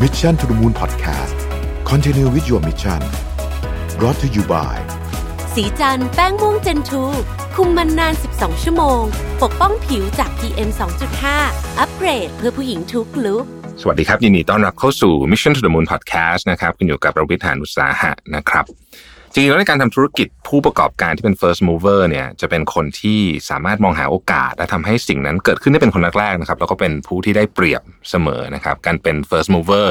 Mission to the Moon Podcast Continue with your mission brought to you by สีจันแป้งม่วงเจนทูคุมมันนาน 12 ชั่วโมง ปกป้องผิวจาก PM 2.5 อัปเกรดเพื่อผู้หญิงทุกลุกสวัสดีครับ ยินดีต้อนรับเข้าสู่ Mission to the Moon Podcast นะครับคุณอยู่กับประวิทยานุตสาหะนะครับ จริงๆแล้วในการทำธุรกิจผู้ประกอบการที่เป็น first mover เนี่ยจะเป็นคนที่สามารถมองหาโอกาส และทำให้สิ่งนั้นเกิดขึ้นได้เป็นคนแรกๆนะครับแล้วก็เป็นผู้ที่ได้เปรียบเสมอนะครับ การเป็น first mover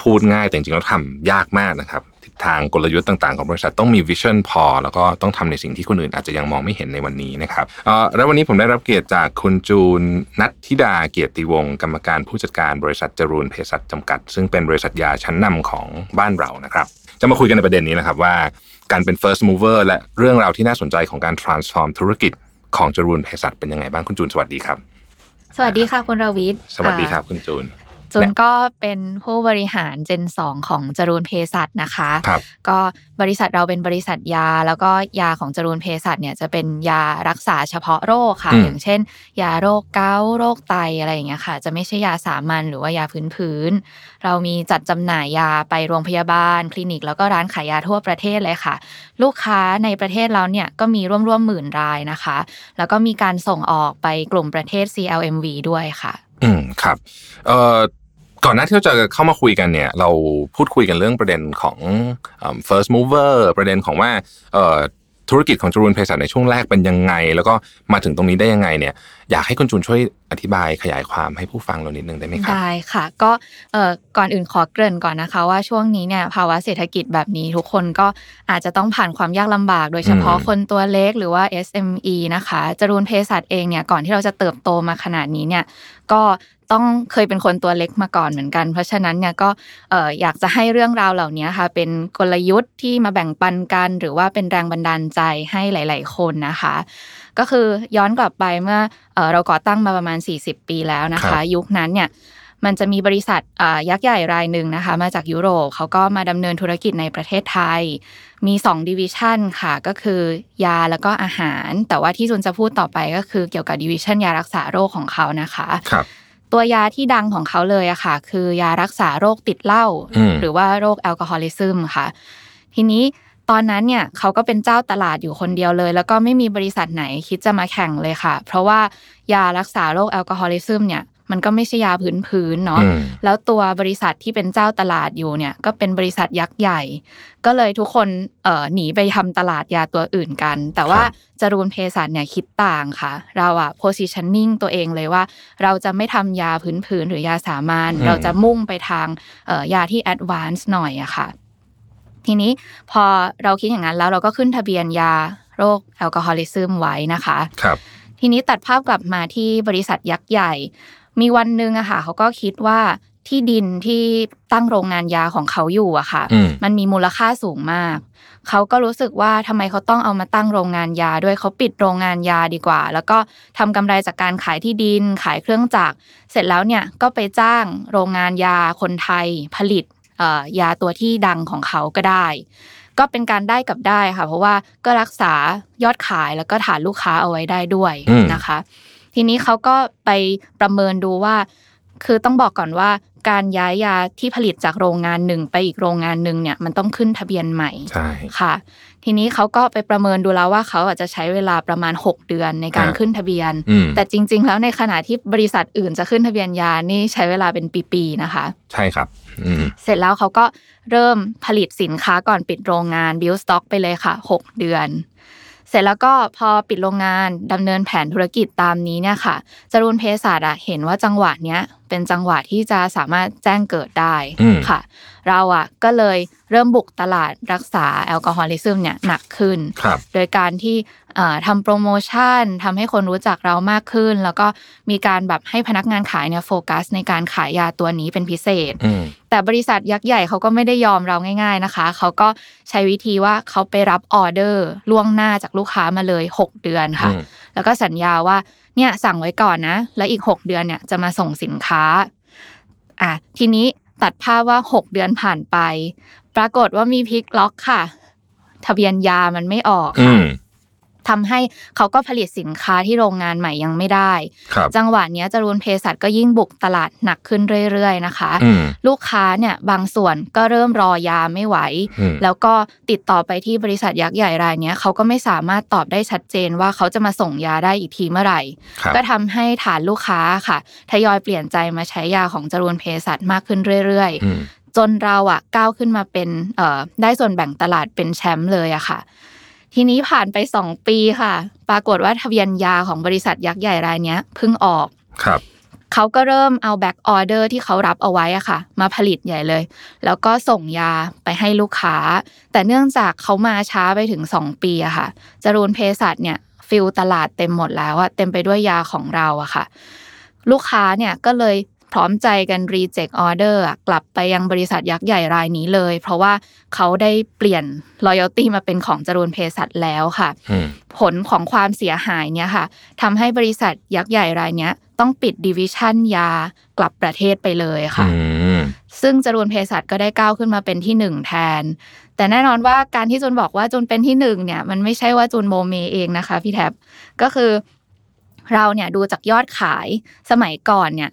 พูดง่ายแต่จริงๆแล้วทำยากมากนะครับทิศทางกลยุทธ์ต่างๆของบริษัทต้องมีวิชั่นพอ แล้วก็ต้องทำในสิ่งที่คนอื่นอาจจะยังมองไม่เห็นในวันนี้นะครับเออแล้ววันนี้ผมได้รับเกียรติจากคุณจูนนัทธิดาเกียรติวงศ์กรรมการผู้จัดการบริษัทจรูนเภสัชจำกัด ซึ่งเป็นบริษัทยาชั้นนำของบ้านเรานะครับ จะมาคุยกันในประเด็นนี้นะครับว่า การเป็น first mover และเรื่องราวที่น่าสนใจของการ transform ธุรกิจของจรูนเภสัชเป็นยังไงบ้างคุณจูนสวัสดีครับ สวัสดีค่ะคุณรวิทย์สวัสดีครับคุณจูน จูนก็เป็นผู้บริหารเจนสองของจรูนเภสัชนะคะครับก็บริษัทเราเป็นบริษัทยา แล้วก็ยาของจรูนเภสัชเนี่ยจะเป็นยารักษาเฉพาะโรคค่ะอืมอย่างเช่น ยาโรคเกาต์โรคไตอะไรอย่างเงี้ยค่ะ จะไม่ใช่ยาสามัญหรือว่ายาพื้นพื้นๆเรามีจัดจำหน่ายยาไปโรงพยาบาล คลินิก แล้วก็ร้านขายยาทั่วประเทศเลยค่ะ ลูกค้าในประเทศเราเนี่ยก็มีร่วมๆหมื่นรายนะคะ แล้วก็มีการส่งออกไปกลุ่มประเทศ CLMV ด้วยค่ะ อืมครับเอ่อก่อนหน้าที่เราจะเข้ามาคุยกันเนี่ย เราพูดคุยกันเรื่องประเด็นของ first mover ประเด็นของว่าเอ่อธุรกิจของจรูนเภสัตในช่วงแรกเป็นยังไง แล้วก็มาถึงตรงนี้ได้ยังไงเนี่ย อยากให้คุณจูนช่วยอธิบายขยายความให้ผู้ฟังเรานิดนึงได้ไหมครับได้ค่ะ ก็เอ่อก่อนอื่นขอเกริ่นก่อนนะคะ ว่าช่วงนี้เนี่ยภาวะเศรษฐกิจแบบนี้ทุกคนก็อาจจะต้องผ่านความยากลำบาก โดยเฉพาะคนตัวเล็กหรือว่า SME นะคะจรูนเภสัชเองเนี่ยก่อนที่เราจะเติบโตมาขนาดนี้เนี่ยก็ต้องเคยเป็นคนตัวเล็กมาก่อนเหมือนกัน เพราะฉะนั้นเนี่ยก็เอ่ออยากจะให้เรื่องราวเหล่านี้ค่ะ เป็นกลยุทธ์ที่มาแบ่งปันกัน หรือว่าเป็นแรงบันดาลใจให้หลาย ๆ คนนะคะ ก็คือย้อนกลับไปเมื่อเอ่อเราก่อตั้งมาประมาณ 40 ปีแล้วนะครัคะบยุคนั้นเนี่ยมันจะมีบริษัทอ่ายักษ์ใหญ่รายหนึ่งนะคะ มาจากยุโรปเขาก็มาดำเนินธุรกิจในประเทศไทย มี2 division ค่ะ ก็คือยาแล้วก็อาหาร แต่ว่าที่จุนจะพูดต่อไปก็คือเกี่ยวกับ division ยารักษาโรคของเขานะคะครับตัวยาที่ดังของเขาเลยอะค่ะ คือยารักษาโรคติดเหล้าอืมหรือว่าโรค alcoholism ค่ะ ทีนี้ ตอนนั้นเนี่ยเขาก็เป็นเจ้าตลาดอยู่คนเดียวเลย แล้วก็ไม่มีบริษัทไหนคิดจะมาแข่งเลยค่ะ เพราะว่ายารักษาโรค alcoholism เนี่ยมันก็ไม่ใช่ยาพื้นพื้นๆเนาะอืมแล้วตัวบริษัทที่เป็นเจ้าตลาดอยู่เนี่ย ก็เป็นบริษัทยักษ์ใหญ่ ก็เลยทุกคนเอ่อหนีไปทำตลาดยาตัวอื่นกัน แต่ว่าครับจรูนเภสัชเนี่ยคิดต่างค่ะ เราอะ positioning ตัวเองเลยว่า เราจะไม่ทำยาพื้นๆหรือยาสามัญอืมเราจะมุ่งไปทางเอ่อยาที่ advance หน่อยอะค่ะ ทีนี้พอเราคิดอย่างนั้นแล้วเราก็ขึ้นทะเบียนยาโรคแอลกอฮอลิซึมไว้นะคะครับทีนี้ตัดภาพกลับมาที่บริษัทยักษ์ใหญ่ มีวันหนึ่งอะค่ะเขาก็คิดว่าที่ดินที่ตั้งโรงงานยาของเขาอยู่อะค่ะอืมมันมีมูลค่าสูงมาก เขาก็รู้สึกว่าทำไมเขาต้องเอามาตั้งโรงงานยาด้วยเขาปิดโรงงานยาดีกว่า แล้วก็ทำกำไรจากการขายที่ดินขายเครื่องจักรเสร็จแล้วเนี่ยก็ไปจ้างโรงงานยาคนไทยผลิตเอ่อ ยาตัวที่ดังของเขาก็ได้ ก็เป็นการได้กับได้ค่ะ เพราะว่าก็รักษายอดขายแล้วก็ฐานลูกค้าเอาไว้ได้ด้วยอืมนะคะ ทีนี้เขาก็ไปประเมินดูว่า คือต้องบอกก่อนว่าการย้ายยาที่ผลิตจากโรงงานหนึ่งไปอีกโรงงานหนึ่งเนี่ยมันต้องขึ้นทะเบียนใหม่ใช่ค่ะ ทีนี้เขาก็ไปประเมินดูแล้วว่าเขาอาจจะใช้เวลาประมาณ 6 เดือนในการอ่าขึ้นทะเบียนอืมแต่จริง ๆ แล้วในขณะที่บริษัทอื่นจะขึ้นทะเบียนยานี่ใช้เวลาเป็นปีๆนะคะ ใช่ครับอืมเสร็จแล้วเขาก็เริ่มผลิตสินค้าก่อนปิดโรงงาน build stock ไปเลยค่ะ 6 เดือนเสร็จแล้วก็พอปิดโรงงานดำเนินแผนธุรกิจตามนี้เนี่ยค่ะจรูนเภสัชอะเห็นว่าจังหวะเนี้ยเป็นจังหวะที่จะสามารถแจ้งเกิดได้อืมค่ะ เราอะก็เลยเริ่มบุกตลาดรักษาแอลกอฮอลิซึมเนี่ยหนักขึ้นครับโดยการที่เอ่อทำโปรโมชั่นทำให้คนรู้จักเรามากขึ้น แล้วก็มีการแบบให้พนักงานขายเนี่ยโฟกัส ในการขายยาตัวนี้เป็นพิเศษอืมแต่บริษัทยักษ์ใหญ่เขาก็ไม่ได้ยอมเราง่ายๆนะคะ เขาก็ใช้วิธีว่าเขาไปรับออเดอร์ล่วงหน้าจากลูกค้ามาเลย 6 เดือนค่ะอืม แล้วก็สัญญาว่าเนี่ยสั่งไว้ก่อนนะ แล้วอีก 6 เดือนเนี่ยจะมาส่งสินค้าอะทีนี้ตัดภาพว่า 6 เดือนผ่านไป ปรากฏว่ามีพลิกล็อกค่ะ ทะเบียนยามันไม่ออกค่ะ ทำให้เขาก็ผลิตสินค้าที่โรงงานใหม่ยังไม่ได้ครับจังหวะเนี้ยจรูนเภสัชก็ยิ่งบุกตลาดหนักขึ้นเรื่อยๆนะคะอืมลูกค้าเนี่ยบางส่วนก็เริ่มรอยาไม่ไหวอืมแล้วก็ติดต่อไปที่บริษัทยักษ์ใหญ่รายเนี้ยเขาก็ไม่สามารถตอบได้ชัดเจนว่าเขาจะมาส่งยาได้อีกทีเมื่อไหร่ครับก็ทำให้ฐานลูกค้าค่ะทยอยเปลี่ยนใจมาใช้ยาของจรูนเภสัชมากขึ้นเรื่อยอืมๆจนเราอะก้าวขึ้นมาเป็นเอ่อได้ส่วนแบ่งตลาดเป็นแชมป์เลยอะค่ะ ทีนี้ผ่านไปสองปีค่ะ ปรากฏว่าทะเบียนยาของบริษัทยักษ์ใหญ่รายเนี้ยเพิ่งออกครับเขาก็เริ่มเอา back order ที่เขารับเอาไว้อะค่ะ มาผลิตใหญ่เลย แล้วก็ส่งยาไปให้ลูกค้า แต่เนื่องจากเขามาช้าไปถึง 2 ปีอะค่ะจรูญเภสัชเนี่ย fill ตลาดเต็มหมดแล้วอะเต็มไปด้วยยาของเราอะค่ะ ลูกค้าเนี่ยก็เลย พร้อมใจกัน reject order กลับไปยังบริษัทยักษ์ใหญ่รายนี้เลย เพราะว่าเขาได้เปลี่ยน loyalty มาเป็นของจรูญเภสัชแล้วค่ะอืมผลของความเสียหายเนี่ยค่ะทำให้บริษัทยักษ์ใหญ่รายเนี้ยต้องปิด division ยากลับประเทศไปเลยค่ะอืมซึ่งจรูญเภสัชก็ได้ก้าวขึ้นมาเป็นที่หนึ่งแทน แต่แน่นอนว่าการที่จูนบอกว่าจูนเป็นที่หนึ่งเนี่ย มันไม่ใช่ว่าจูนโมเมเองนะคะ พี่แท็บก็คือเราเนี่ยดูจากยอดขายสมัยก่อนเนี่ย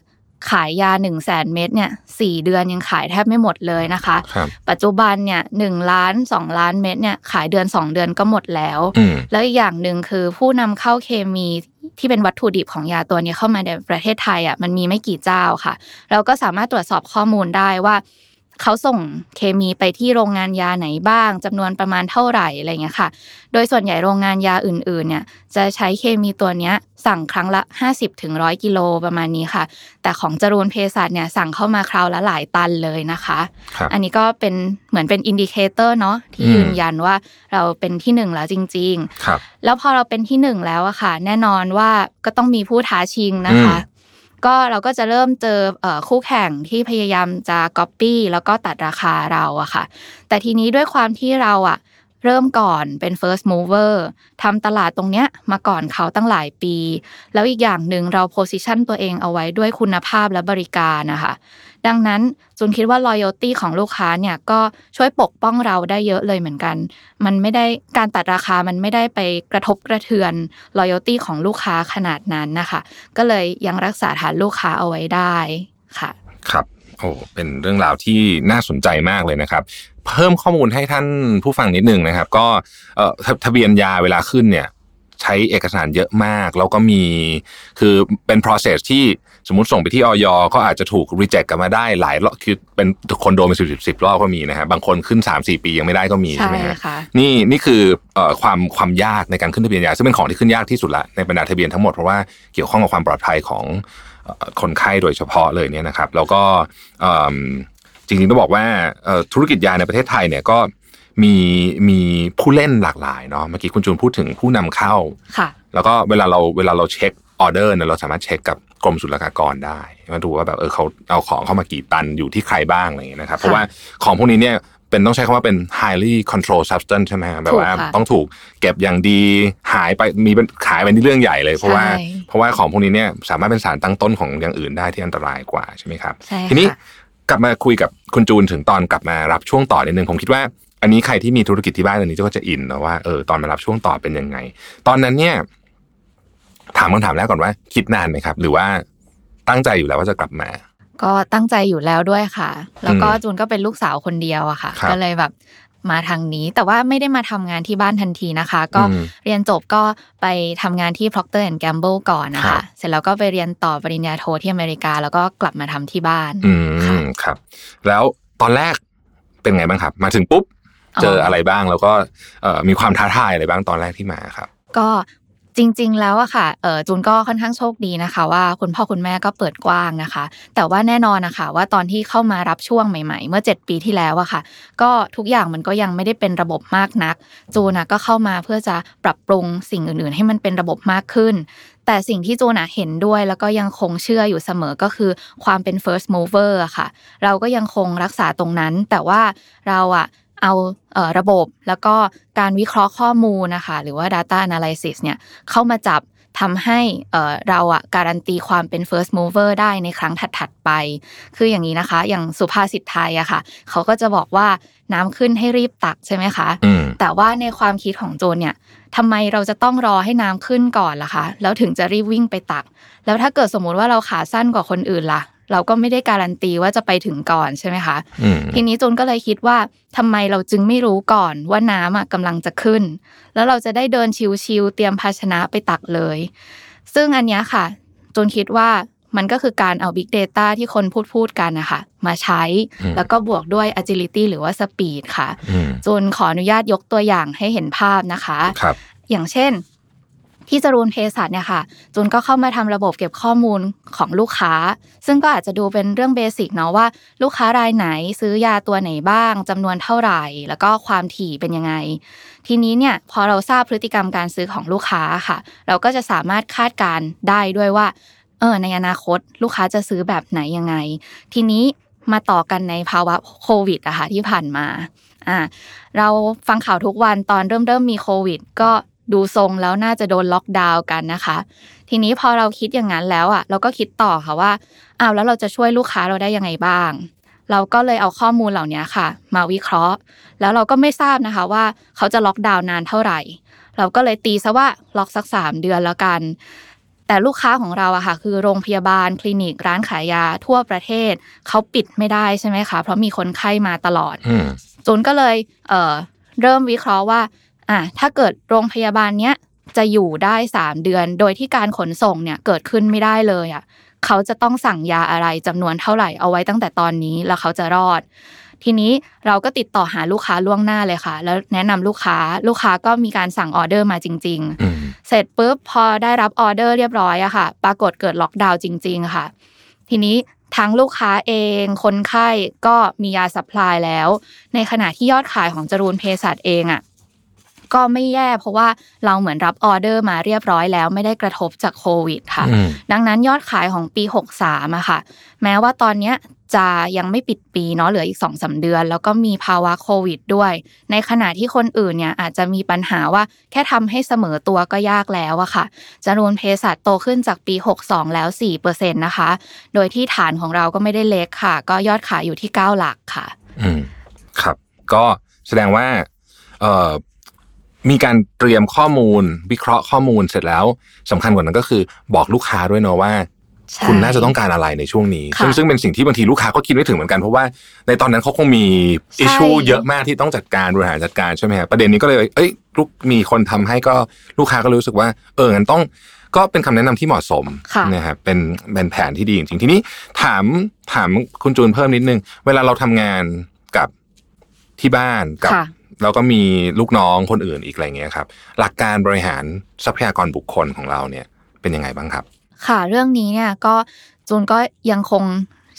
ขายยาหนึ่งแสนเม็ดเนี่ยสี่เดือนยังขายแทบไม่หมดเลยนะคะครับปัจจุบันเนี่ยหนึ่งล้านสองล้านเม็ดเนี่ยขายเดือนสองเดือนก็หมดแล้วอืมแล้วอีกอย่างหนึ่งคือผู้นำเข้าเคมีที่เป็นวัตถุดิบของยาตัวนี้เข้ามาในประเทศไทยอะมันมีไม่กี่เจ้าค่ะ เราก็สามารถตรวจสอบข้อมูลได้ว่า เขาส่งเคมีไปที่โรงงานยาไหนบ้างจำนวนประมาณเท่าไหร่อะไรเงี้ยค่ะ โดยส่วนใหญ่โรงงานยาอื่นๆ เนี่ยจะใช้เคมีตัวเนี้ยสั่งครั้งละ 50ถึง100กิโลประมาณนี้ค่ะ แต่ของจรูญเภสัชเนี่ยสั่งเข้ามาคราวละหลายตันเลยนะคะครับอันนี้ก็เป็นเหมือนเป็น indicator เนาะที่อืมยืนยันว่าเราเป็นที่หนึ่งแล้วจริง ๆ ครับ แล้วพอเราเป็นที่หนึ่งแล้วอะค่ะ แน่นอนว่าก็ต้องมีผู้ท้าชิงนะคะอืม ก็เราก็จะเริ่มเจอเออคู่แข่งที่พยายามจะก๊อปปี้แล้วก็ตัดราคาเราอะค่ะ แต่ทีนี้ด้วยความที่เราอะเริ่มก่อนเป็น first mover ทำตลาดตรงเนี้ยมาก่อนเขาตั้งหลายปี แล้วอีกอย่างหนึ่งเรา position ตัวเองเอาไว้ด้วยคุณภาพและบริการนะคะ ดังนั้นจุนคิดว่า loyalty ของลูกค้าเนี่ยก็ช่วยปกป้องเราได้เยอะเลยเหมือนกัน มันไม่ได้การตัดราคามันไม่ได้ไปกระทบกระเทือน loyalty ของลูกค้าขนาดนั้นนะคะ ก็เลยยังรักษาฐานลูกค้าเอาไว้ได้ค่ะ ครับโอ้เป็นเรื่องราวที่น่าสนใจมากเลยนะครับ เพิ่มข้อมูลให้ท่านผู้ฟังนิดนึงนะครับ ก็เออทะทะเบียนยาเวลาขึ้นเนี่ยใช้เอกสารเยอะมาก แล้วก็มีคือเป็น process ที่ สมมติส่งไปที่ออยก็อาจจะถูก reject กลับมาได้หลายรอบคือเป็นคนโดนเป็นสิบสิบสิบรอบก็มีนะฮะบางคนขึ้น3าสี่ปียังไม่ได้ก็มีใช่ใช่ไหมฮะค่ะนี่นี่คือเอ่อความความยากในการขึ้นทะเบียนยาซึ่งเป็นของที่ขึ้นยากที่สุดละในบรรดาทะเบียนทั้งหมดเพราะว่าเกี่ยวข้องกับความปลอดภัยของเอ่อคนไข้โดยเฉพาะเลยเนี่ยนะครับ แล้วก็เอิ่มจริงๆต้องบอกว่าเอ่อธุรกิจยาในประเทศไทยเนี่ยก็มีมีผู้เล่นหลากหลายเนาะเมื่อกี้คุณจูนพูดถึงผู้นำเข้าค่ะแล้วก็เวลาเราเวลาเราเช็ค ออเดอร์เนี่ยเราสามารถเช็คกับกรมศุลกากรได้มาดูว่าแบบเออเขาเอาของเข้ามากี่ตันอยู่ที่ใครบ้างอะไรอย่างเงี้ยนะครับ เพราะว่าของพวกนี้เนี่ยเป็นต้องใช้คำว่าเป็น highly controlled substance ใช่ไหมฮะแบบว่าถูกค่ะต้องถูกเก็บอย่างดีหายไปมีเป็นขายไปนี่เรื่องใหญ่เลยเพราะว่าใช่เพราะว่าของพวกนี้เนี่ยสามารถเป็นสารตั้งต้นของอย่างอื่นได้ที่อันตรายกว่าใช่ไหมครับใช่ทีนี้ค่ะกลับมาคุยกับคุณจูนถึงตอนกลับมารับช่วงต่อนิดนึงผมคิดว่า อันนี้ใครที่มีธุรกิจที่บ้านอันนี้ก็จะอินนะว่าเออตอนมารับช่วงต่อเป็นยังไง ตอนนั้นเนี่ย ถามคำถามแรกก่อนว่า คิดนานไหมครับ หรือว่าตั้งใจอยู่แล้วว่าจะกลับมา ก็ตั้งใจอยู่แล้วด้วยค่ะ แล้วก็อืมจูนก็เป็นลูกสาวคนเดียวอะค่ะครับก็เลยแบบมาทางนี้ แต่ว่าไม่ได้มาทำงานที่บ้านทันทีนะคะ ก็อืมเรียนจบก็ไปทำงานที่ Procter Gamble ก่อนนะครัคะบเสร็จแล้วก็ไปเรียนต่อปริญญาโทที่อเมริกา แล้วก็กลับมาทำที่บ้าน อืค่ะมครับ แล้วตอนแรกเป็นไงบ้างครับ มาถึงปุ๊บ เจออะไรบ้างแล้วก็เอ่อมีความท้าทายอะไรบ้างตอนแรกที่มาครับก็ จริง ๆ แล้วอะค่ะเออจูนก็ค่อนข้างโชคดีนะคะ ว่าคุณพ่อคุณแม่ก็เปิดกว้างนะคะ แต่ว่าแน่นอนนะคะว่าตอนที่เข้ามารับช่วงใหม่ ๆ เมื่อ 7 ปีที่แล้วอะค่ะ ก็ทุกอย่างมันก็ยังไม่ได้เป็นระบบมากนัก จูนะก็เข้ามาเพื่อจะปรับปรุงสิ่งอื่น ๆ ให้มันเป็นระบบมากขึ้นแต่สิ่งที่จูนะเห็นด้วยแล้วก็ยังคงเชื่ออยู่เสมอก็คือความเป็น first mover อะค่ะ เราก็ยังคงรักษาตรงนั้น แต่ว่าเราอะ เอาเอ่อระบบแล้วก็การวิเคราะห์ข้อมูลนะคะหรือว่า data analysis เนี่ยเข้ามาจับทำให้เราอะการันตีความเป็น first mover ได้ในครั้งถัด ๆ ไป คืออย่างนี้นะคะ อย่างสุภาษิตไทยอะค่ะ เขาก็จะบอกว่าน้ำขึ้นให้รีบตักใช่ไหมคะ แต่ว่าในความคิดของโจนเนี่ยทำไมเราจะต้องรอให้น้ำขึ้นก่อนล่ะคะ แล้วถึงจะรีบวิ่งไปตัก แล้วถ้าเกิดสมมุติว่าเราขาสั้นกว่าคนอื่นล่ะ เราก็ไม่ได้การันตีว่าจะไปถึงก่อนใช่ไหมคะทีนี้จูนก็เลยคิดว่าทำไมเราจึงไม่รู้ก่อนว่าน้ำอะกำลังจะขึ้น แล้วเราจะได้เดินชิวๆเตรียมภาชนะไปตักเลย ซึ่งอันนี้ค่ะจูนคิดว่ามันก็คือการเอา Big Data ที่คนพูดพูดกันนะคะมาใช้ แล้วก็บวกด้วย agility หรือว่า speed ค่ะจูนขออนุญาตยกตัวอย่างให้เห็นภาพนะคะคอย่างเช่น ที่จรูนเพสัตเนี่ยค่ะจูนก็เข้ามาทำระบบเก็บข้อมูลของลูกค้า ซึ่งก็อาจจะดูเป็นเรื่องเบสิกเนาะว่า ลูกค้ารายไหนซื้อยาตัวไหนบ้างจำนวนเท่าไหร่ แล้วก็ความถี่เป็นยังไง ทีนี้เนี่ยพอเราทราบพฤติกรรมการซื้อของลูกค้าค่ะ เราก็จะสามารถคาดการได้ด้วยว่าเออในอนาคต ลูกค้าจะซื้อแบบไหนยังไง ทีนี้มาต่อกันในภาวะโควิดอะค่ะที่ผ่านมาอ่าเราฟังข่าวทุกวันตอนเริ่มเริ่มมีโควิด ก็ ดูทรงแล้วน่าจะโดนล็อกดาวน์กันนะคะ ทีนี้พอเราคิดอย่างนั้นแล้วอะ เราก็คิดต่อค่ะว่าอ้าวแล้วเราจะช่วยลูกค้าเราได้ยังไงบ้าง เราก็เลยเอาข้อมูลเหล่านี้ค่ะ มาวิเคราะห์ แล้วเราก็ไม่ทราบนะคะว่าเขาจะล็อกดาวน์นานเท่าไหร่ เราก็เลยตีซะว่าล็อกสักสามเดือนแล้วกัน แต่ลูกค้าของเราอะค่ะคือโรงพยาบาลคลินิกร้านขายยาทั่วประเทศเขาปิดไม่ได้ใช่ไหมคะเพราะมีคนไข้มาตลอดจูนก็เลยเเริ่มวิเคราะห์ว่า อะถ้าเกิดโรงพยาบาลเนี้ยจะอยู่ได้สามเดือน โดยที่การขนส่งเนี่ยเกิดขึ้นไม่ได้เลยอะเขาจะต้องสั่งยาอะไรจำนวนเท่าไหร่เอาไว้ตั้งแต่ตอนนี้แล้วเขาจะรอด ทีนี้เราก็ติดต่อหาลูกค้าล่วงหน้าเลยค่ะ แล้วแนะนำลูกค้าลูกค้าก็มีการสั่งออเดอร์มาจริง ๆ เสร็จปุ๊บพอได้รับออเดอร์เรียบร้อยอะค่ะ ปรากฏเกิดล็อกดาวน์จริง ๆ ค่ะ ทีนี้ทั้งลูกค้าเอง คนไข้ก็มียา supply แล้ว ในขณะที่ยอดขายของจรูญเภสัชเองอะ ก็ไม่แย่ เพราะว่าเราเหมือนรับออเดอร์มาเรียบร้อยแล้วไม่ได้กระทบจากโควิดค่ะ ดังนั้นยอดขายของปี 63อะค่ะ แม้ว่าตอนเนี้ยจะยังไม่ปิดปีเนาะเหลืออีกสองสาเดือน แล้วก็มีภาวะโควิดด้วย ในขณะที่คนอื่นเนี่ยอาจจะมีปัญหาว่าแค่ทำให้เสมอตัวก็ยากแล้วอะค่ะจำนวนเพสัตโตขึ้นจากปี 62 แล้ว4%นะคะ โดยที่ฐานของเราก็ไม่ได้เล็กค่ะ ก็ยอดขายอยู่ที่ 9 หลักค่ะ อืมครับ ก็แสดงว่าเอ่อ มีการเตรียมข้อมูล วิเคราะห์ข้อมูลเสร็จแล้วสำคัญกว่านั้นก็คือบอกลูกค้าด้วยเนาะว่า คุณน่าจะต้องการอะไรในช่วงนี้ ซึ่งซึ่งเป็นสิ่งที่บางทีลูกค้าก็คิดไม่ถึงเหมือนกันเพราะว่าในตอนนั้นเขาคงมีอิชชูเยอะมากที่ต้องจัดการบริหารจัดการใช่ไหมครับประเด็นนี้ก็เลยเอ้ยลูกมีคนทำให้ก็ลูกค้าก็รู้สึกว่า เอองั้นต้องก็เป็นคำแนะนำที่เหมาะสมนะครับเป็นเป็นแผนที่ดีจริงๆทีนี้ถามถามคุณจูนเพิ่มนิดนึง เวลาเราทำงานกับที่บ้านกับ แล้วก็มีลูกน้องคนอื่นอีกอะไรเงี้ยครับ หลักการบริหารทรัพยากรบุคคลของเราเนี่ยเป็นยังไงบ้างครับ ค่ะเรื่องนี้เนี่ยก็จูนก็ยังคง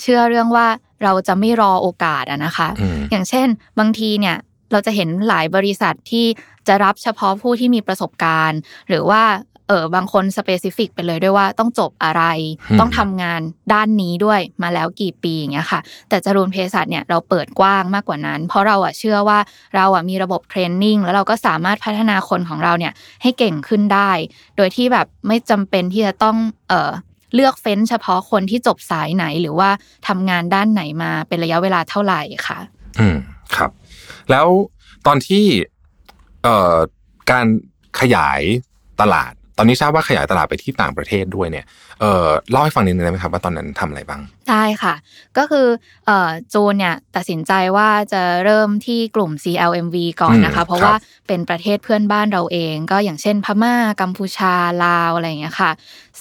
เชื่อเรื่องว่าเราจะไม่รอโอกาสอะนะคะ อย่างเช่น บางทีเนี่ยเราจะเห็นหลายบริษัทที่จะรับเฉพาะผู้ที่มีประสบการณ์ หรือว่า เออบางคนสเปซิฟิกไปเลยด้วยว่าต้องจบอะไร ต้องทำงานด้านนี้ด้วยมาแล้วกี่ปีอย่างเงี้ยค่ะ แต่จรูนเภสัชเนี่ยเราเปิดกว้างมากกว่านั้น เพราะเราอะเชื่อว่าเราอะมีระบบเทรนนิ่งแล้วเราก็สามารถพัฒนาคนของเราเนี่ยให้เก่งขึ้นได้ โดยที่แบบไม่จำเป็นที่จะต้องเออเลือกเฟ้นเฉพาะคนที่จบสายไหนหรือว่าทำงานด้านไหนมาเป็นระยะเวลาเท่าไหร่ค่ะ อืมครับ แล้วตอนที่เอ่อการขยายตลาด ตอนนี้ทราบว่าขยายตลาดไปที่ต่างประเทศด้วยเนี่ยเออเล่าให้ฟังนิดนึงได้ไหมครับว่าตอนนั้นทำอะไรบ้างได้ค่ะ ก็คือเอ่อจูนเนี่ยตัดสินใจว่าจะเริ่มที่กลุ่ม CLMV ก่อนนะคะ เพราะว่าเป็นประเทศเพื่อนบ้านเราเอง ก็อย่างเช่น พม่ากัมพูชาลาวอะไรอย่างเงี้ยค่ะ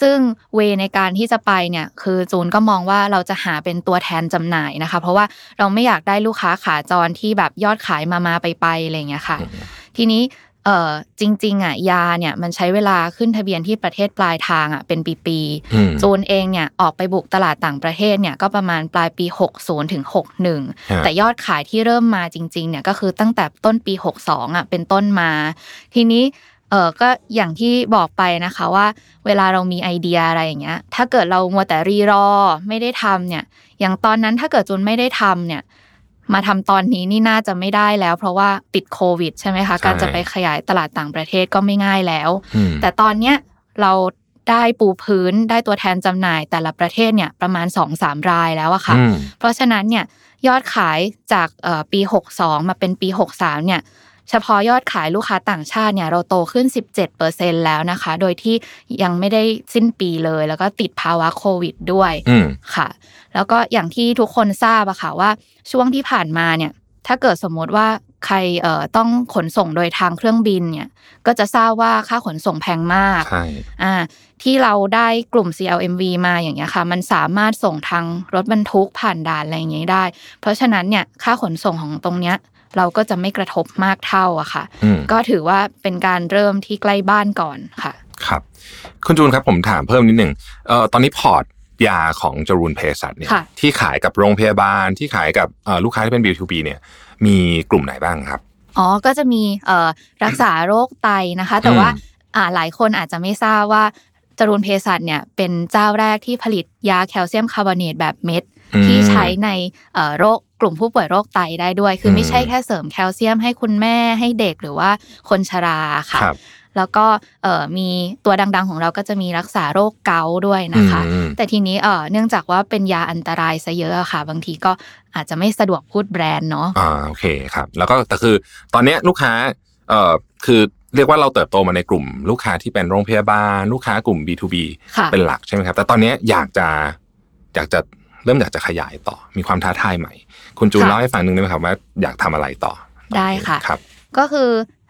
ซึ่งเวในการที่จะไปเนี่ยคือจูนก็มองว่าเราจะหาเป็นตัวแทนจำหน่ายนะคะ เพราะว่าเราไม่อยากได้ลูกค้าขาจรที่แบบยอดขายมามาไปไปอะไรอย่างเงี้ยค่ะ ทีนี้ เออจริง ๆอะยาเนี่ยมันใช้เวลาขึ้นทะเบียนที่ประเทศปลายทางอะเป็นปีๆจูนเองเนี่ยออกไปบุกตลาดต่างประเทศเนี่ยก็ประมาณปลายปี 60ถึง61 แต่ยอดขายที่เริ่มมาจริงๆเนี่ยก็คือตั้งแต่ต้นปี 62อะเป็นต้นมา ทีนี้เออก็อย่างที่บอกไปนะคะว่า เวลาเรามีไอเดียอะไรอย่างเงี้ย ถ้าเกิดเรามัวแต่รีรอไม่ได้ทำเนี่ย อย่างตอนนั้นถ้าเกิดจูนไม่ได้ทำเนี่ย มาทำตอนนี้นี่น่าจะไม่ได้แล้ว เพราะว่าติดโควิด ใช่ไหมคะการจะไปขยายตลาดต่างประเทศก็ไม่ง่ายแล้ว แต่ตอนเนี้ยเราได้ปูพื้นได้ตัวแทนจำหน่ายแต่ละประเทศเนี่ยประมาณ 2-3 รายแล้วอะค่ะอืมเพราะฉะนั้นเนี่ยยอดขายจากเอ่อปี 62 มาเป็นปี 63 เนี่ยเฉพาะยอดขายลูกค้าต่างชาติเนี่ยเราโตขึ้น 17%แล้วนะคะ โดยที่ยังไม่ได้สิ้นปีเลย แล้วก็ติดภาวะโควิดด้วยอืมค่ะ แล้วก็อย่างที่ทุกคนทราบอะค่ะว่าช่วงที่ผ่านมาเนี่ยถ้าเกิดสมมติว่าใครเอ่อต้องขนส่งโดยทางเครื่องบินเนี่ยก็จะทราบว่าค่าขนส่งแพงมากใช่อ่าที่เราได้กลุ่ม CLMV มาอย่างเงี้ยค่ะ มันสามารถส่งทางรถบรรทุกผ่านด่านอะไรอย่างเงี้ยได้ เพราะฉะนั้นเนี่ยค่าขนส่งของตรงเนี้ยเราก็จะไม่กระทบมากเท่าอะค่ะอืมก็ถือว่าเป็นการเริ่มที่ใกล้บ้านก่อนค่ะ ครับ คุณจูนครับผมถามเพิ่มนิดหนึ่งเอ่อตอนนี้พอร์ต ยาของจรูนเภสัชเนี่ยค่ะที่ขายกับโรงพยาบาลที่ขายกับเอ่อลูกค้าที่เป็น B2B เนี่ยมีกลุ่มไหนบ้างครับอ๋อก็จะมีเอ่อรักษาโรคไตนะคะ แต่ว่าอืมอ่าหลายคนอาจจะไม่ทราบว่าจรูนเภสัชเนี่ยเป็นเจ้าแรกที่ผลิตยาแคลเซียมคาร์บอเนตแบบเม็ดอืมที่ใช้ในเอ่อโรคกลุ่มผู้ป่วยโรคไตได้ด้วย คืออมไม่ใช่แค่เสริมแคลเซียมให้คุณแม่ให้เด็กหรือว่าคนชราค่ะครับ แล้วก็เอ่อมีตัวดังๆของเราก็จะมีรักษาโรคเกาต์ด้วยนะคะอืมแต่ทีนี้เอ่อเนื่องจากว่าเป็นยาอันตรายซะเยอะอะค่ะ บางทีก็อาจจะไม่สะดวกพูดแบรนด์เนาะอ่าโอเคครับ แล้วก็แต่คือตอนเนี้ยลูกค้าเอ่อคือเรียกว่าเราเติบโตมาในกลุ่ม ลูกค้าที่เป็นโรงพยาบาล ลูกค้ากลุ่ม B2B ค่ะเป็นหลักใช่ไหมครับ แต่ตอนเนี้ยอยากจะอยากจะเริ่มอยากจะขยายต่อมีความท้าทายใหม่ คุณจูนค่ะเล่าให้ฟังหนึ่งได้ไหมครับว่าอยากทำอะไรต่อได้ค่ะครับก็คือ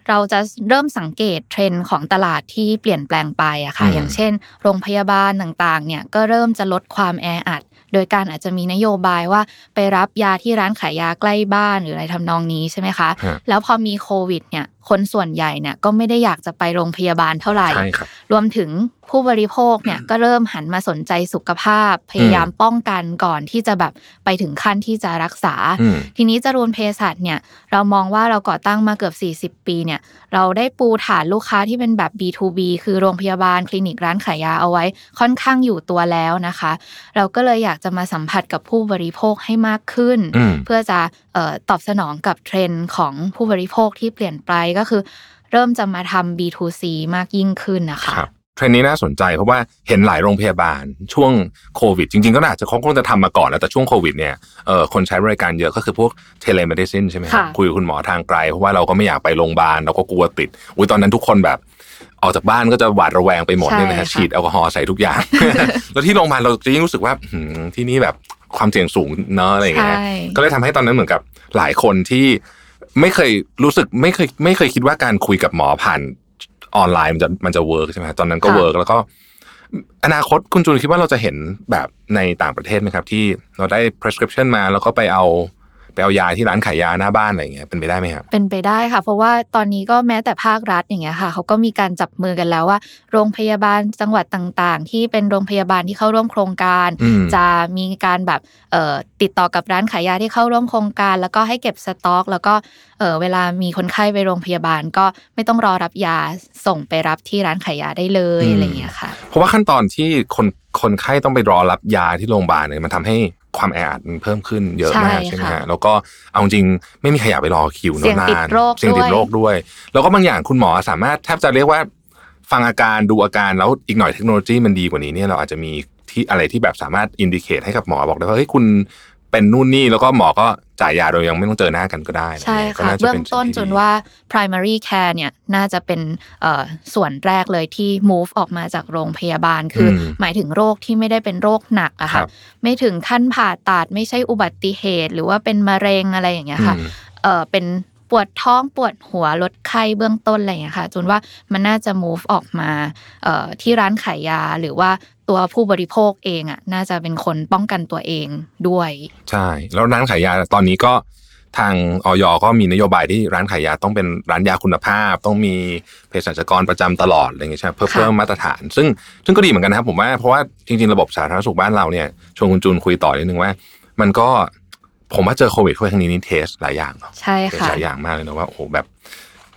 เราจะเริ่มสังเกตเทรนด์ของตลาดที่เปลี่ยนแปลงไปอะค่ะอืมอย่างเช่น โรงพยาบาลต่างๆ เนี่ยก็เริ่มจะลดความแออัด โดยการอาจจะมีนโยบายว่าไปรับยาที่ร้านขายยาใกล้บ้านหรืออะไรทำนองนี้ใช่ไหมคะฮะแล้วพอมีโควิดเนี่ย คนส่วนใหญ่เนี่ยก็ไม่ได้อยากจะไปโรงพยาบาลเท่าไหร่ใช่ครับรวมถึงผู้บริโภคเนี่ยก็เริ่มหันมาสนใจสุขภาพ พยายามป้องกันก่อนที่จะแบบไปถึงขั้นที่จะรักษาอืมทีนี้จรูนเภสัชเนี่ยเรามองว่าเราก่อตั้งมาเกือบ 40 ปีเนี่ยเราได้ปูฐานลูกค้าที่เป็นแบบ B2B คือโรงพยาบาลคลินิกร้านขายยาเอาไว้ ค่อนข้างอยู่ตัวแล้วนะคะ เราก็เลยอยากจะมาสัมผัสกับผู้บริโภคให้มากขึ้นอืมเพื่อจะเอ่อตอบสนองกับเทรนด์ของผู้บริโภคที่เปลี่ยนไปก็คือ เริ่มจะมาทำ B2C มากยิ่งขึ้นนะคะครับเทรนด์นี้น่าสนใจเพราะว่าเห็นหลายโรงพยาบาลช่วงโควิด จริงๆ ก็อาจจะคงจะทำมาก่อนแล้วแต่ช่วงโควิดเนี่ยเอ่อคนใช้บริการเยอะก็คือพวก telemedicine ใช่ไหมครับค่ะคุยกับคุณหมอทางไกล เพราะว่าเราก็ไม่อยากไปโรงพยาบาลเราก็กลัวติดอุ้ยตอนนั้นทุกคนแบบ ออกจากบ้านก็จะหวาดระแวงไปหมดเนี่ยนะฮะใช่ค่ะฉีดแอลกอฮอล์ใส่ทุกอย่าง แล้วที่โรงพยาบาลเราจะยิ่งรู้สึกว่าหืมที่นี่แบบความเสี่ยงสูงเนอะอะไรอย่างเงี้ยใช่ก็เลยทำให้ตอนนั้นเหมือนกับหลายคนที่ ไม่เคยรู้สึกไม่เคยไม่เคยคิดว่าการคุยกับหมอผ่านออนไลน์มันจะมันจะ work ใช่ไหมตอนนั้นก็ค่ะ work แล้วก็ อนาคตคุณจูนคิดว่าเราจะเห็นแบบในต่างประเทศไหมครับ ที่เราได้ prescription มาแล้วก็ไปเอา ไปเอายาที่ร้านขายยาหน้าบ้านอะไรอย่างเงี้ยเป็นไปได้ไหมครับเป็นไปได้ค่ะ เพราะว่าตอนนี้ก็แม้แต่ภาครัฐอย่างเงี้ยค่ะเขาก็มีการจับมือกันแล้วว่า โรงพยาบาลจังหวัดต่างๆ ที่เป็นโรงพยาบาลที่เข้าร่วมโครงการอืมจะมีการแบบเอ่อติดต่อกับร้านขายยาที่เข้าร่วมโครงการ แล้วก็ให้เก็บสต็อก แล้วก็เอ่อเวลามีคนไข้ไปโรงพยาบาล ก็ไม่ต้องรอรับยาส่งไปรับที่ร้านขายยาได้เลยอืมอะไรอย่างเงี้ยค่ะ เพราะว่าขั้นตอนที่คนคนไข้ต้องไปรอรับยาที่โรงพยาบาลเนี่ยมันทำให้ ความแออัดมันเพิ่มขึ้นเยอะมากใช่ใช่ไหมค่ะฮะแล้วก็เอาจริงไม่มีใครอยากไปรอคิวเสี่ยงนานติดโรคเสี่ยงติดด้วยโรคด้วย แล้วก็บางอย่างคุณหมอสามารถแทบจะเรียกว่า ฟังอาการดูอาการแล้วอีกหน่อยเทคโนโลยีมันดีกว่านี้เนี่ยเราอาจจะมีที่อะไรที่แบบสามารถ indicate ให้กับหมอบอกได้ว่าเฮ้ยคุณเป็นนู่นนี่แล้วก็หมอก็ จ่ายยาโดยยังไม่ต้องเจอหน้ากันก็ได้ใช่ค่ะเบื้องต้นจนว่า primary care เนี่ยน่าจะเป็นส่วนแรกเลยที่ move ออกมาจากโรงพยาบาลคือ หมายถึงโรคที่ไม่ได้เป็นโรคหนักอะค่ะไม่ถึงขั้นผ่าตัดไม่ใช่อุบัติเหตุ หรือว่าเป็นมะเร็งอะไรอย่างเงี้ยค่ะเป็น ปวดท้องปวดหัวลดไข้เบื้องต้นอะไรอย่างเงี้ยค่ะจนว่ามันน่าจะ move ออกมาเอ่อที่ร้านขายยาหรือว่าตัวผู้บริโภคเองอะน่าจะเป็นคนป้องกันตัวเองด้วย ใช่ แล้วร้านขายยาตอนนี้ก็ทางออยก็มีนโยบายที่ร้านขายยาต้องเป็นร้านยาคุณภาพ ต้องมีเภสัชกรประจำตลอดอะไรอย่างเงี้ยใช่ไหมเพื่อค่ะเพิ่มมาตรฐาน ซึ่งซึ่งก็ดีเหมือนกันนะครับผมว่าเพราะว่าจริงๆ ระบบสาธารณสุขบ้านเราเนี่ยชวนคุณจูนคุยต่อนิดนึงว่า มันก็ ผมว่าเจอโควิดเข้าไปครั้งนี้นี่เทสหลายอย่างเนาะใช่เทสค่ะหลายอย่างมากเลยนะว่าโอ้โหแบบ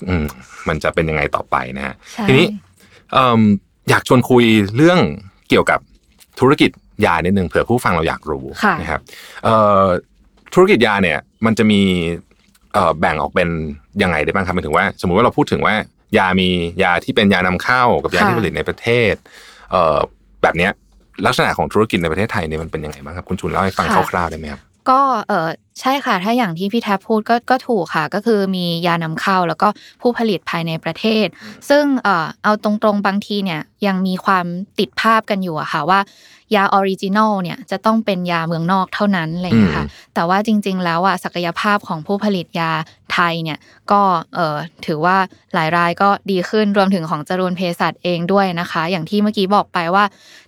อืมมันจะเป็นยังไงต่อไปนะฮะใช่ทีนี้เอิ่มอยากชวนคุยเรื่องเกี่ยวกับธุรกิจยานิดนึงเผื่อผู้ฟังเราอยากรู้ค่ะนะครับเอ่อธุรกิจยาเนี่ย มันจะมีเอ่อแบ่งออกเป็นยังไงได้บ้างครับหมายถึงว่า สมมุติว่าเราพูดถึงว่ายามียาที่เป็นยานำเข้ากับยาที่ผลิตในประเทศเอ่อแบบเนี้ยลักษณะของธุรกิจในประเทศไทยเนี่ยมันเป็นยังไงบ้างครับ คุณจูนเล่าให้ฟังคร่าวๆได้ไหมครับ ก็เออ ใช่ค่ะ ถ้าอย่างที่พี่แทบพูดก็ก็ถูกค่ะ ก็คือมียานำเข้าแล้วก็ผู้ผลิตภายในประเทศ ซึ่งเออเอาตรงๆบางทีเนี่ยยังมีความติดภาพกันอยู่อะค่ะว่ายา original เนี่ยจะต้องเป็นยาเมืองนอกเท่านั้นอะไรอย่างเงี้ยค่ะ แต่ว่าจริง ๆ แล้วอะศักยภาพของผู้ผลิตยาไทยเนี่ยก็เออถือว่าหลายรายก็ดีขึ้นรวมถึงของจรูญเภสัชเองด้วยนะคะ อย่างที่เมื่อกี้บอกไปว่า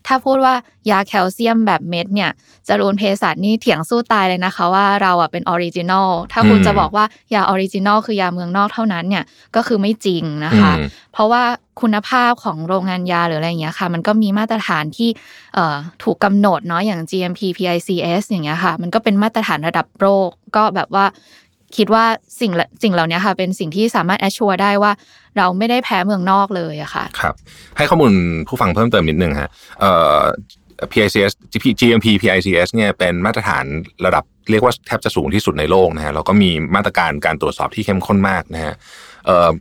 ถ้าพูดว่ายาแคลเซียมแบบเม็ดเนี่ยจรูญเภสัชนี่เถียงสู้ตายเลยนะคะว่าเราอะเป็น original ถ้าคุณอืมจะบอกว่ายา original คือยาเมืองนอกเท่านั้นเนี่ยก็คือไม่จริงนะคะอืมเพราะว่าคุณภาพของโรงงานยาหรืออะไรอย่างเงี้ยค่ะ มันก็มีมาตรฐานที่เอ่อถูกกำหนดเนาะอย่าง GMP PICS อย่างเงี้ยค่ะ มันก็เป็นมาตรฐานระดับโลกก็แบบว่าคิดว่าสิ่งละสิ่งเหล่านี้ค่ะ เป็นสิ่งที่สามารถ assure ได้ว่าเราไม่ได้แพ้เมืองนอกเลยอะค่ะ ครับ ให้ข้อมูลผู้ฟังเพิ่มเติมนิดนึงฮะเอ่อ PICS GMP PICS เนี่ยเป็นมาตรฐานระดับเรียกว่าแทบจะสูงที่สุดในโลกนะฮะแล้วก็มีมาตรการการตรวจสอบที่เข้มข้นมากนะฮะ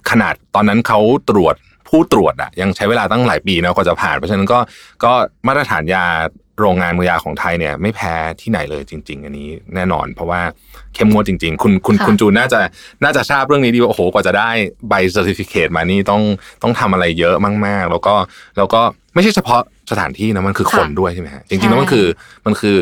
ขนาดตอนนั้นเขาตรวจผู้ตรวจอะยังใช้เวลาตั้งหลายปีนะกว่าจะผ่าน เพราะฉะนั้นก็ก็มาตรฐานยา โรงงานมือยาของไทยเนี่ยไม่แพ้ที่ไหนเลยจริง ๆ อันนี้แน่นอน เพราะว่าเข้มงวดจริง ๆ คุณคุณค่ะคุณจูนน่าจะน่าจะทราบเรื่องนี้ดีว่าโอ้โหกว่าจะได้ใบเซอร์ติฟิเคตมานี่ต้องต้องทำอะไรเยอะมาก ๆ แล้วก็แล้วก็ไม่ใช่เฉพาะสถานที่นะมันคือคนด้วยใช่ไหมฮะจริงๆแล้วมันคือมันคือ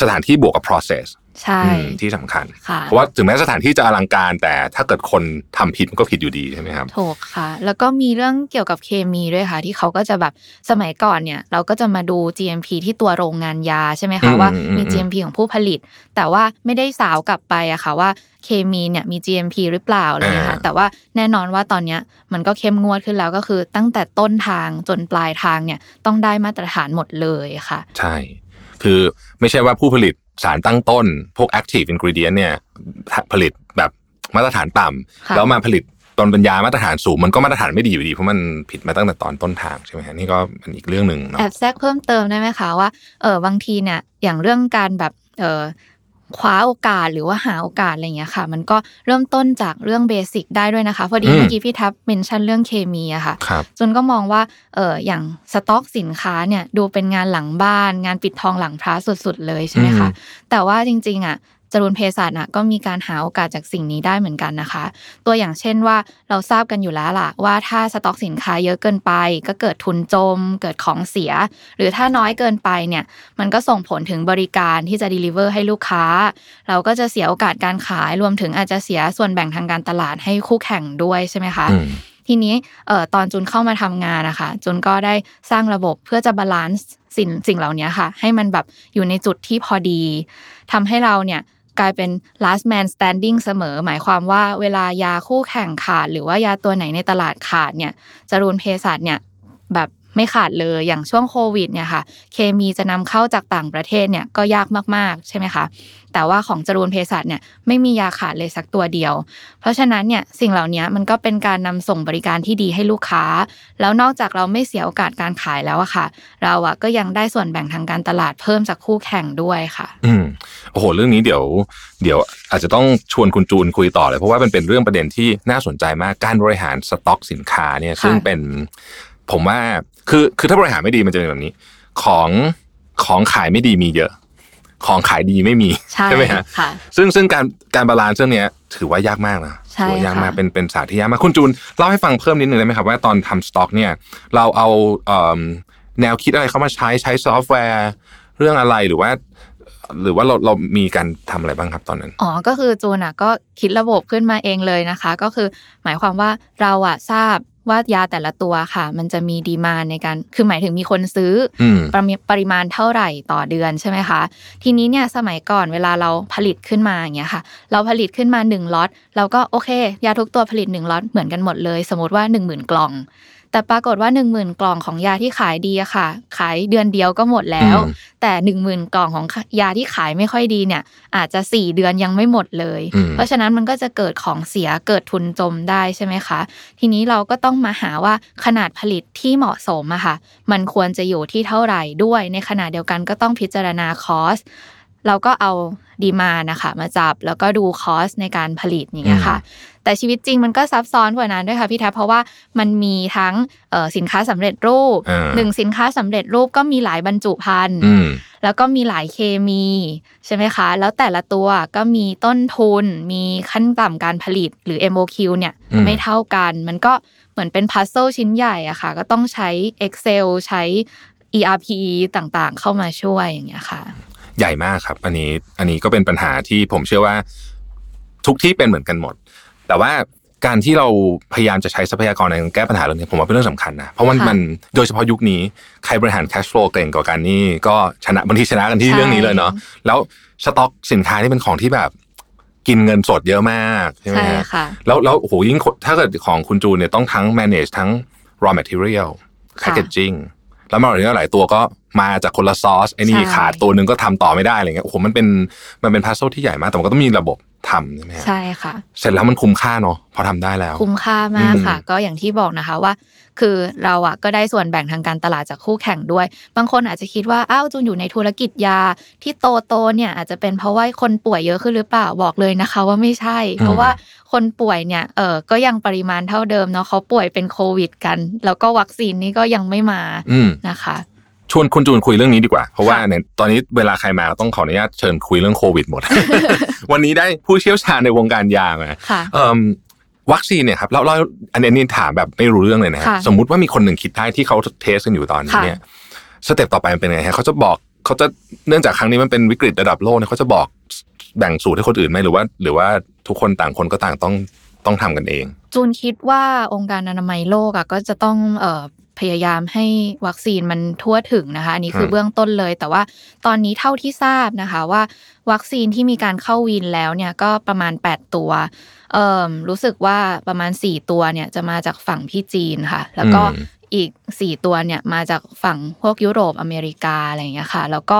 สถานที่บวกกับ process ใช่อืมที่สำคัญค่ะเพราะว่าถึงแม้สถานที่จะอลังการแต่ถ้าเกิดคนทำผิดมันก็ผิดอยู่ดีใช่ไหมครับถูกค่ะ แล้วก็มีเรื่องเกี่ยวกับเคมีด้วยค่ะ ที่เขาก็จะแบบสมัยก่อนเนี่ย เราก็จะมาดู GMP ที่ตัวโรงงานยาใช่ไหมอืคะมว่าอืมมีอืม GMP ของผู้ผลิต แต่ว่าไม่ได้สาวกลับไปอะค่ะว่าเคมีเนี่ยมี GMP หรือเปล่าอะไรอย่างเงี้ยค่ะแต่ว่าแน่นอนว่าตอนเนี้ยมันก็เข้มงวดขึ้นแล้วก็คือ ตั้งแต่ต้นทางจนปลายทางเนี่ยต้องได้มาตรฐานหมดเลยค่ะ ใช่คือไม่ใช่ว่าผู้ผลิต สารตั้งต้น พวก active ingredient เนี่ยผลิตแบบมาตรฐานต่ำค่ะแล้วมาผลิตตอนปัญญามาตรฐานสูงมันก็มาตรฐานไม่ดีอยู่ดีเพราะมันผิดมาตั้งแต่ตอนต้นทางใช่ไหมฮะนี่ก็เป็นอีกเรื่องหนึ่งเนาะแอบแทรกเพิ่มเติมได้ไหมคะว่าเออบางทีเนี่ยอย่างเรื่องการแบบเออ คว้าโอกาสหรือว่าหาโอกาสอะไรอย่างเงี้ยค่ะ มันก็เริ่มต้นจากเรื่องเบสิกได้ด้วยนะคะพอดีอืมเมื่อกี้พี่ทับเมนชั่นเรื่องเคมีอะค่ะครับจนก็มองว่าเอออย่างสต็อกสินค้าเนี่ยดูเป็นงานหลังบ้าน งานปิดทองหลังพระสุดๆเลยใช่ไหมคะแต่ว่าจริงๆอะ จรุนเภสัชน่ะก็มีการหาโอกาสจากสิ่งนี้ได้เหมือนกันนะคะ ตัวอย่างเช่นว่าเราทราบกันอยู่แล้วล่ะว่าถ้าสต็อกสินค้าเยอะเกินไป ก็เกิดทุนจม เกิดของเสีย หรือถ้าน้อยเกินไปเนี่ยมันก็ส่งผลถึงบริการที่จะ deliver ให้ลูกค้า เราก็จะเสียโอกาสการขายรวมถึงอาจจะเสียส่วนแบ่งทางการตลาดให้คู่แข่งด้วยใช่ไหมคะอืมทีนี้เอ่อตอนจุนเข้ามาทำงานนะคะจุนก็ได้สร้างระบบเพื่อจะบาลานซ์สิ่งสิ่งเหล่านี้ค่ะ ให้มันแบบอยู่ในจุดที่พอดีทำให้เราเนี่ย กลายเป็น last man standing เสมอ หมายความว่าเวลายาคู่แข่งขาด หรือว่ายาตัวไหนในตลาดขาดเนี่ยจรูนเภสัชเนี่ยแบบ ไม่ขาดเลยอย่างช่วงโควิดเนี่ยค่ะ เคมีจะนำเข้าจากต่างประเทศเนี่ยก็ยากมากๆ ใช่ไหมคะแต่ว่าของจรูนเภสัชเนี่ยไม่มียาขาดเลยสักตัวเดียว เพราะฉะนั้นเนี่ยสิ่งเหล่านี้มันก็เป็นการนำส่งบริการที่ดีให้ลูกค้า แล้วนอกจากเราไม่เสียโอกาสการขายแล้วอะค่ะ เราอะก็ยังได้ส่วนแบ่งทางการตลาดเพิ่มจากคู่แข่งด้วยค่ะ อืมโอ้โห เรื่องนี้เดี๋ยวเดี๋ยวอาจจะต้องชวนคุณจูนคุยต่อเลยเพราะว่ามันเป็นเรื่องประเด็นที่น่าสนใจมากการบริหารสต็อกสินค้าเนี่ยค่ะซึ่งเป็น ผมว่าคือคือถ้าบริหารไม่ดีมันจะเป็นแบบนี้ ของของขายไม่ดีมีเยอะ ของขายดีไม่มีใช่ไหมฮะค่ะซึ่งซึ่งการการ balance เรื่องเนี้ยถือว่ายากมากนะใช่ถือว่ายากมากค่ะเป็นเป็นศาสตร์ที่ยากมากคุณจูนเล่าให้ฟังเพิ่มนิดนึงได้ไหมครับว่าตอนทำสต็อก เนี่ย เราเอาเอิ่มแนวคิดอะไรเข้ามาใช้ใช้ซอฟต์แวร์ เรื่องอะไรหรือว่าหรือว่าเราเรามีการทำอะไรบ้างครับตอนนั้น อ๋อ ก็คือจูนอะก็คิดระบบขึ้นมาเองเลยนะคะ ก็คือหมายความว่าเราอะทราบ ว่ายาแต่ละตัวค่ะ มันจะมีดีมาในการ คือหมายถึงมีคนซื้ออมปริมาณปริมาณเท่าไหร่ต่อเดือนใช่ไหมคะ ทีนี้เนี่ยสมัยก่อนเวลาเราผลิตขึ้นมาอย่างเงี้ยค่ะ เราผลิตขึ้นมา1ล็อตเราก็โอเค ยาทุกตัวผลิต1ล็อตเหมือนกันหมดเลย สมมติว่า 1 0,000 กล่อง แต่ปรากฏว่า 1 0,000 กล่องของยาที่ขายดีอะค่ะ ขายเดือนเดียวก็หมดแล้วอืมแต่ 1 0,000 กล่องของยาที่ขายไม่ค่อยดีเนี่ย อาจจะ 4 เดือนยังไม่หมดเลยอืมเพราะฉะนั้นมันก็จะเกิดของเสียเกิดทุนจมได้ใช่ไหมคะ ทีนี้เราก็ต้องมาหาว่าขนาดผลิตที่เหมาะสมอะค่ะ มันควรจะอยู่ที่เท่าไหร่ด้วย ในขณะเดียวกันก็ต้องพิจารณาคอสเราก็เอาดีมานะคะมาจับแล้วก็ดูคอสในการผลิตอย่างเงี้ยค่ะ แต่ชีวิตจริงมันก็ซับซ้อนกว่านั้นด้วยค่ะพี่แทบเพราะว่ามันมีทั้งเอ่อสินค้าสำเร็จรูปอ่าหนึ่งสินค้าสำเร็จรูปก็มีหลายบรรจุภัณฑ์อืมแล้วก็มีหลายเคมีใช่ไหมคะ แล้วแต่ละตัวก็มีต้นทุน มีขั้นต่ำการผลิตหรือ MOQ เนี่ยอืมไม่เท่ากัน มันก็เหมือนเป็นพัซเซิลชิ้นใหญ่อะค่ะ ก็ต้องใช้ Excel ใช้ ERP ต่างๆ เข้ามาช่วยอย่างเงี้ยค่ะ ใหญ่มากครับ อันนี้อันนี้ก็เป็นปัญหาที่ผมเชื่อว่า ทุกที่เป็นเหมือนกันหมด แต่ว่าการที่เราพยายามจะใช้ทรัพยากรในการแก้ปัญหาเรื่องนี้ผมว่าเป็นเรื่องสำคัญนะเพราะมันค่ะมันโดยเฉพาะยุคนี้ใครบริหาร cash flow เก่งกว่ากันนี่ก็ชนะบางทีชนะกันที่ใช่เรื่องนี้เลยเนาะแล้วสต็อกสินค้านี่เป็นของที่แบบกินเงินสดเยอะมากใช่ไหมใช่ฮะค่ะแล้วแล้วโอ้โหยิ่งคนถ้าเกิดของคุณจูนเนี่ยต้องทั้ง manage ทั้ง raw material ค่ะ packaging แล้วมาหลายตัวก็มาจากคนละซอสไอ้นี่ใช่ขาดตัวหนึ่งก็ทำต่อไม่ได้อะไรเงี้ยโอ้โหมันเป็นมันเป็นพัซโซที่ใหญ่มากแต่มันก็ต้องมีระบบ ทำใช่ไหมฮะใช่ค่ะ เสร็จแล้วมันคุ้มค่าเนาะพอทำได้แล้ว คุ้มค่ามากอืมค่ะ ก็อย่างที่บอกนะคะว่า คือเราอะก็ได้ส่วนแบ่งทางการตลาดจากคู่แข่งด้วย บางคนอาจจะคิดว่าอ้าวจูนอยู่ในธุรกิจยาที่โตโตๆเนี่ยอาจจะเป็นเพราะว่าคนป่วยเยอะขึ้นหรือเปล่าบอกเลยนะคะ ว่าไม่ใช่ เพราะว่าคนป่วยเนี่ยเออก็ยังปริมาณเท่าเดิมเนาะเขาป่วยเป็นโควิด กัน แล้วก็วัคซีนนี้ก็ยังไม่มาอืมนะคะ ชวนคุณจูนคุยเรื่องนี้ดีกว่า เพราะว่าค่ะเนี่ยตอนนี้เวลาใครมาต้องขออนุญาตเชิญคุยเรื่องโควิดหมด วันนี้ได้ผู้เชี่ยวชาญในวงการยามาค่ะเอิ่มวัคซีนเนี่ยครับเราเราอันนี้ถามแบบไม่รู้เรื่องเลยนะฮะค่ะสมมุติว่ามีคนหนึ่งคิดได้ที่เขา test กันอยู่ตอนนี้ค่ะเนี่ย step ต่อไปมันเป็นไงฮะเขาจะบอกเขาจะเนื่องจากครั้งนี้มันเป็นวิกฤตระดับโลกเนี่ยเขาจะบอกแบ่งสูตรให้คนอื่นไหมหรือว่า หรือว่าทุกคนต่างคนก็ต่างต้องต้องทำกันเอง จูนคิดว่าองค์การอนามัยโลกอะก็จะต้องเอ่อ พยายามให้วัคซีนมันทั่วถึงนะคะ อันนี้คือมเบื้องต้นเลย แต่ว่าตอนนี้เท่าที่ทราบนะคะว่าวัคซีนที่มีการเข้า win แล้วเนี่ยก็ประมาณ 8 ตัวเอ่อรู้สึกว่าประมาณ 4 ตัวเนี่ยจะมาจากฝั่งพี่จีนค่ะ แล้วก็อืมอีก 4 ตัวเนี่ยมาจากฝั่งพวกยุโรปอเมริกาอะไรอย่างเงี้ยค่ะ แล้วก็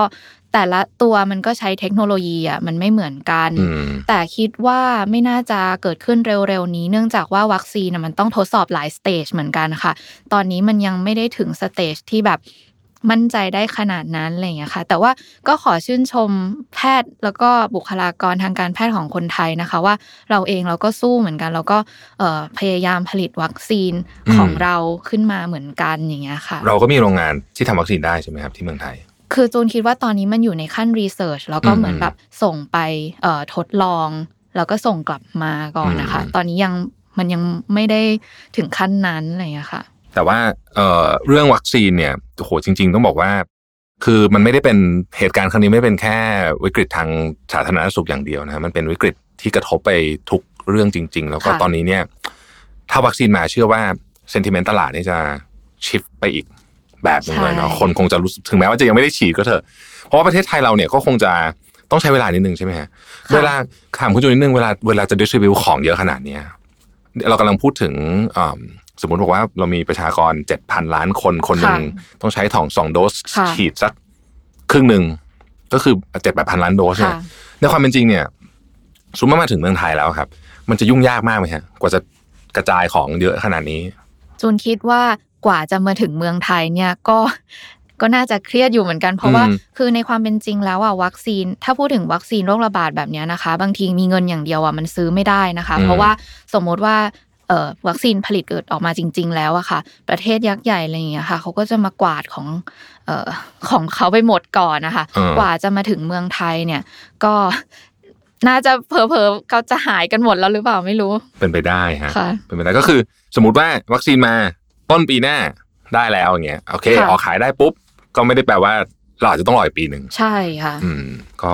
แต่ละตัวมันก็ใช้เทคโนโลยีอะมันไม่เหมือนกันอืมแต่คิดว่าไม่น่าจะเกิดขึ้นเร็วๆนี้ เนื่องจากว่าวัคซีนน่ะมันต้องทดสอบหลาย stage เหมือนกันค่ะ ตอนนี้มันยังไม่ได้ถึง stage ที่แบบมั่นใจได้ขนาดนั้นอะไรอย่างเงี้ยค่ะ แต่ว่าก็ขอชื่นชมแพทย์แล้วก็บุคลากรทางการแพทย์ของคนไทยนะคะ ว่าเราเองเราก็สู้เหมือนกันแล้วก็เอ่อพยายามผลิตวัคซีนของอืมเราขึ้นมาเหมือนกันอย่างเงี้ยค่ะ เราก็มีโรงงานที่ทำวัคซีนได้ใช่ไหมครับที่เมืองไทย คือจูนคิดว่าตอนนี้มันอยู่ในขั้น research แล้วก็อืมเหมือนแบบส่งไปเอ่อทดลอง แล้วก็ส่งกลับมาก่อนนะคะอืมตอนนี้ยังมันยังไม่ได้ถึงขั้นนั้นอะไรอย่างเงี้ยค่ะ แต่ว่าเอ่อเรื่องวัคซีนเนี่ยโอ้โหจริง ๆ ต้องบอกว่า คือมันไม่ได้เป็นเหตุการณ์ครั้งนี้ไม่ได้เป็นแค่วิกฤตทางสาธารณสุขอย่างเดียวนะมันเป็นวิกฤตที่กระทบไปทุกเรื่องจริง ๆ แล้วก็ค่ะตอนนี้เนี่ย ถ้าวัคซีนมาเชื่อว่าเซนติเมนต์ตลาดนี่จะชิฟไปอีก แบบหนึงเลยเนาะคนคงจะรู้สึกถึงแม้ว่าจะยังไม่ได้ฉีดก็เถอะ เพราะว่าประเทศไทยเราเนี่ยก็คงจะต้องใช้เวลานิดนึงใช่ไหมฮะค่ะเวลาถามคุณจูนนิดนึงเวลาเวลาจะดิสทริบิวของเยอะขนาดเนี้ยเรากำลังพูดถึงอ่าสมมติบอกว่าเรามีประชากรเจ็ดพันล้านคนคนหนึ่งต้องใช้ถองสองโดสค่ะฉีดสักครึ่งหนึ่งก็คือเจ็ดแปดพันล้านโดสเนี่ยค่ะในความเป็นจริงเนี่ยสมมติมาถึงเมืองไทยแล้วครับ มันจะยุ่งยากมากไหมฮะกว่าจะกระจายของเยอะขนาดนี้จูนคิดว่า กว่าจะมาถึงเมืองไทยเนี่ยก็ก็น่าจะเครียดอยู่เหมือนกันเพราะว่าอืมคือในความเป็นจริงแล้วอะวัคซีน ถ้าพูดถึงวัคซีนโรคระบาดแบบเนี้ยนะคะ บางทีมีเงินอย่างเดียวอะมันซื้อไม่ได้นะคะ เพราะว่าสมมติว่าเอ่อวัคซีนผลิตเกิดออกมาจริง ๆ แล้วอะค่ะ ประเทศยักษ์ใหญ่อะไรอย่างเงี้ยค่ะเขาก็จะมากวาดของเอ่อของเขาไปหมดก่อนนะคะอืมกว่าจะมาถึงเมืองไทยเนี่ย ก็น่าจะเผลอๆเขาจะหายกันหมดแล้วหรือเปล่าไม่รู้ เป็นไปได้ฮะค่ะเป็นไปได้ก็คือ สมมติว่าวัคซีนมา ต้นปีหน้าได้แล้วอย่างเงี้ยโอเคค่ะออกขายได้ปุ๊บ ก็ไม่ได้แปลว่าเราอาจจะต้องรออีกปีหนึ่งใช่ค่ะ อืม ก็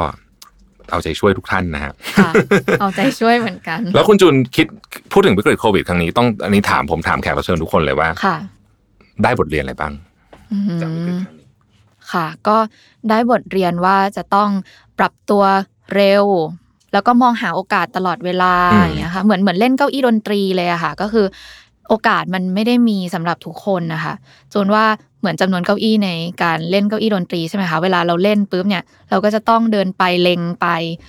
เอาใจช่วยทุกท่านนะฮะค่ะเอาใจช่วยเหมือนกัน แล้วคุณจุนคิดพูดถึงวิกฤตโควิดครั้งนี้ต้องอันนี้ถามผมถามแขกรับเชิญทุกคนเลยว่าค่ะ ได้บทเรียนอะไรบ้างอืมจากวิกฤตครั้งนี้ค่ะ ก็ได้บทเรียนว่าจะต้องปรับตัวเร็ว แล้วก็มองหาโอกาสตลอดเวลาอืมอย่างเงี้ยค่ะเหมือนเหมือนเล่นเก้าอี้ดนตรีเลยอะค่ะ ก็คือ โอกาสมันไม่ได้มีสำหรับทุกคนนะคะจนว่าเหมือนจำนวนเก้าอี้ในการเล่นเก้าอี้ดนตรีใช่ไหมคะเวลาเราเล่นปุ๊บเนี่ยเราก็จะต้องเดินไปเล็งไป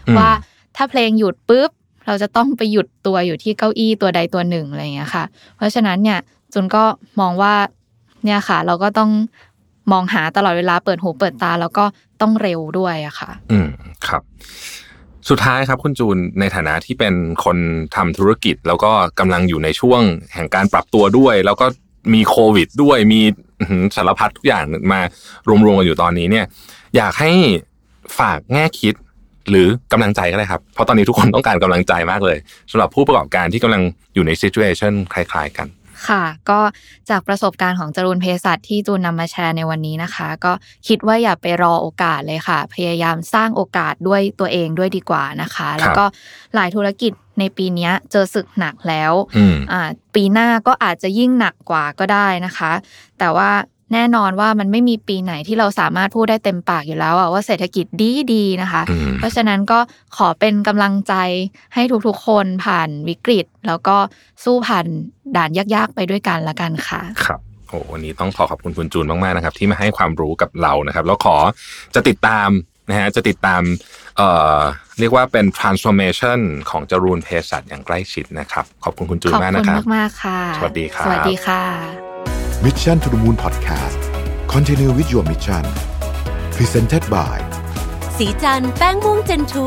อืมว่าถ้าเพลงหยุดปุ๊บเราจะต้องไปหยุดตัวอยู่ที่เก้าอี้ตัวใดตัวหนึ่งอะไรอย่างเงี้ยค่ะ เพราะฉะนั้นเนี่ยจุนก็มองว่าเนี่ยค่ะ เราก็ต้องมองหาตลอดเวลาเปิดหูเปิดตา แล้วก็ต้องเร็วด้วยอะค่ะ อืมครับ สุดท้ายครับคุณจูนในฐานะที่เป็นคนทำธุรกิจ แล้วก็กำลังอยู่ในช่วงแห่งการปรับตัวด้วย แล้วก็มีโควิดด้วยมีสารพัดทุกอย่างมารวมๆกันอยู่ตอนนี้เนี่ย อยากให้ฝากแง่คิดหรือกำลังใจก็ได้ครับ เพราะตอนนี้ทุกคนต้องการกำลังใจมากเลยสำหรับผู้ประกอบการที่กำลังอยู่ในซิจูเอชันคล้าย ๆ กัน ค่ะ ก็จากประสบการณ์ของจรูนเภสัชที่จูนนำมาแชร์ในวันนี้นะคะ ก็คิดว่าอย่าไปรอโอกาสเลยค่ะ พยายามสร้างโอกาสด้วยตัวเองด้วยดีกว่านะคะ แล้วก็หลายธุรกิจในปีเนี้ยเจอศึกหนักแล้วอืมอ่าปีหน้าก็อาจจะยิ่งหนักกว่าก็ได้นะคะ แต่ว่า แน่นอนว่ามันไม่มีปีไหนที่เราสามารถพูดได้เต็มปากอยู่แล้วอะว่าเศรษฐกิจดีดีๆนะคะอืมเพราะฉะนั้นก็ขอเป็นกำลังใจให้ทุกๆคนผ่านวิกฤต แล้วก็สู้ผ่านด่านยากๆไปด้วยกันละกันค่ะ ครับโอ้วันนี้ต้องขอขอบคุณคุณจูนมากๆนะครับ ที่มาให้ความรู้กับเรานะครับ แล้วขอจะติดตามนะฮะจะติดตามเอ่อเรียกว่าเป็น transformation ของจรูนเพสัตอย่างใกล้ชิดนะครับ ขอบคุณคุณจูนขอบมากคุนะณครับมากๆค่ะ สวัสดีครับสวัสดีค่ะ Mission to the Moon Podcast Continue with your mission Presented by สีจันแป้งม่วงเจนทู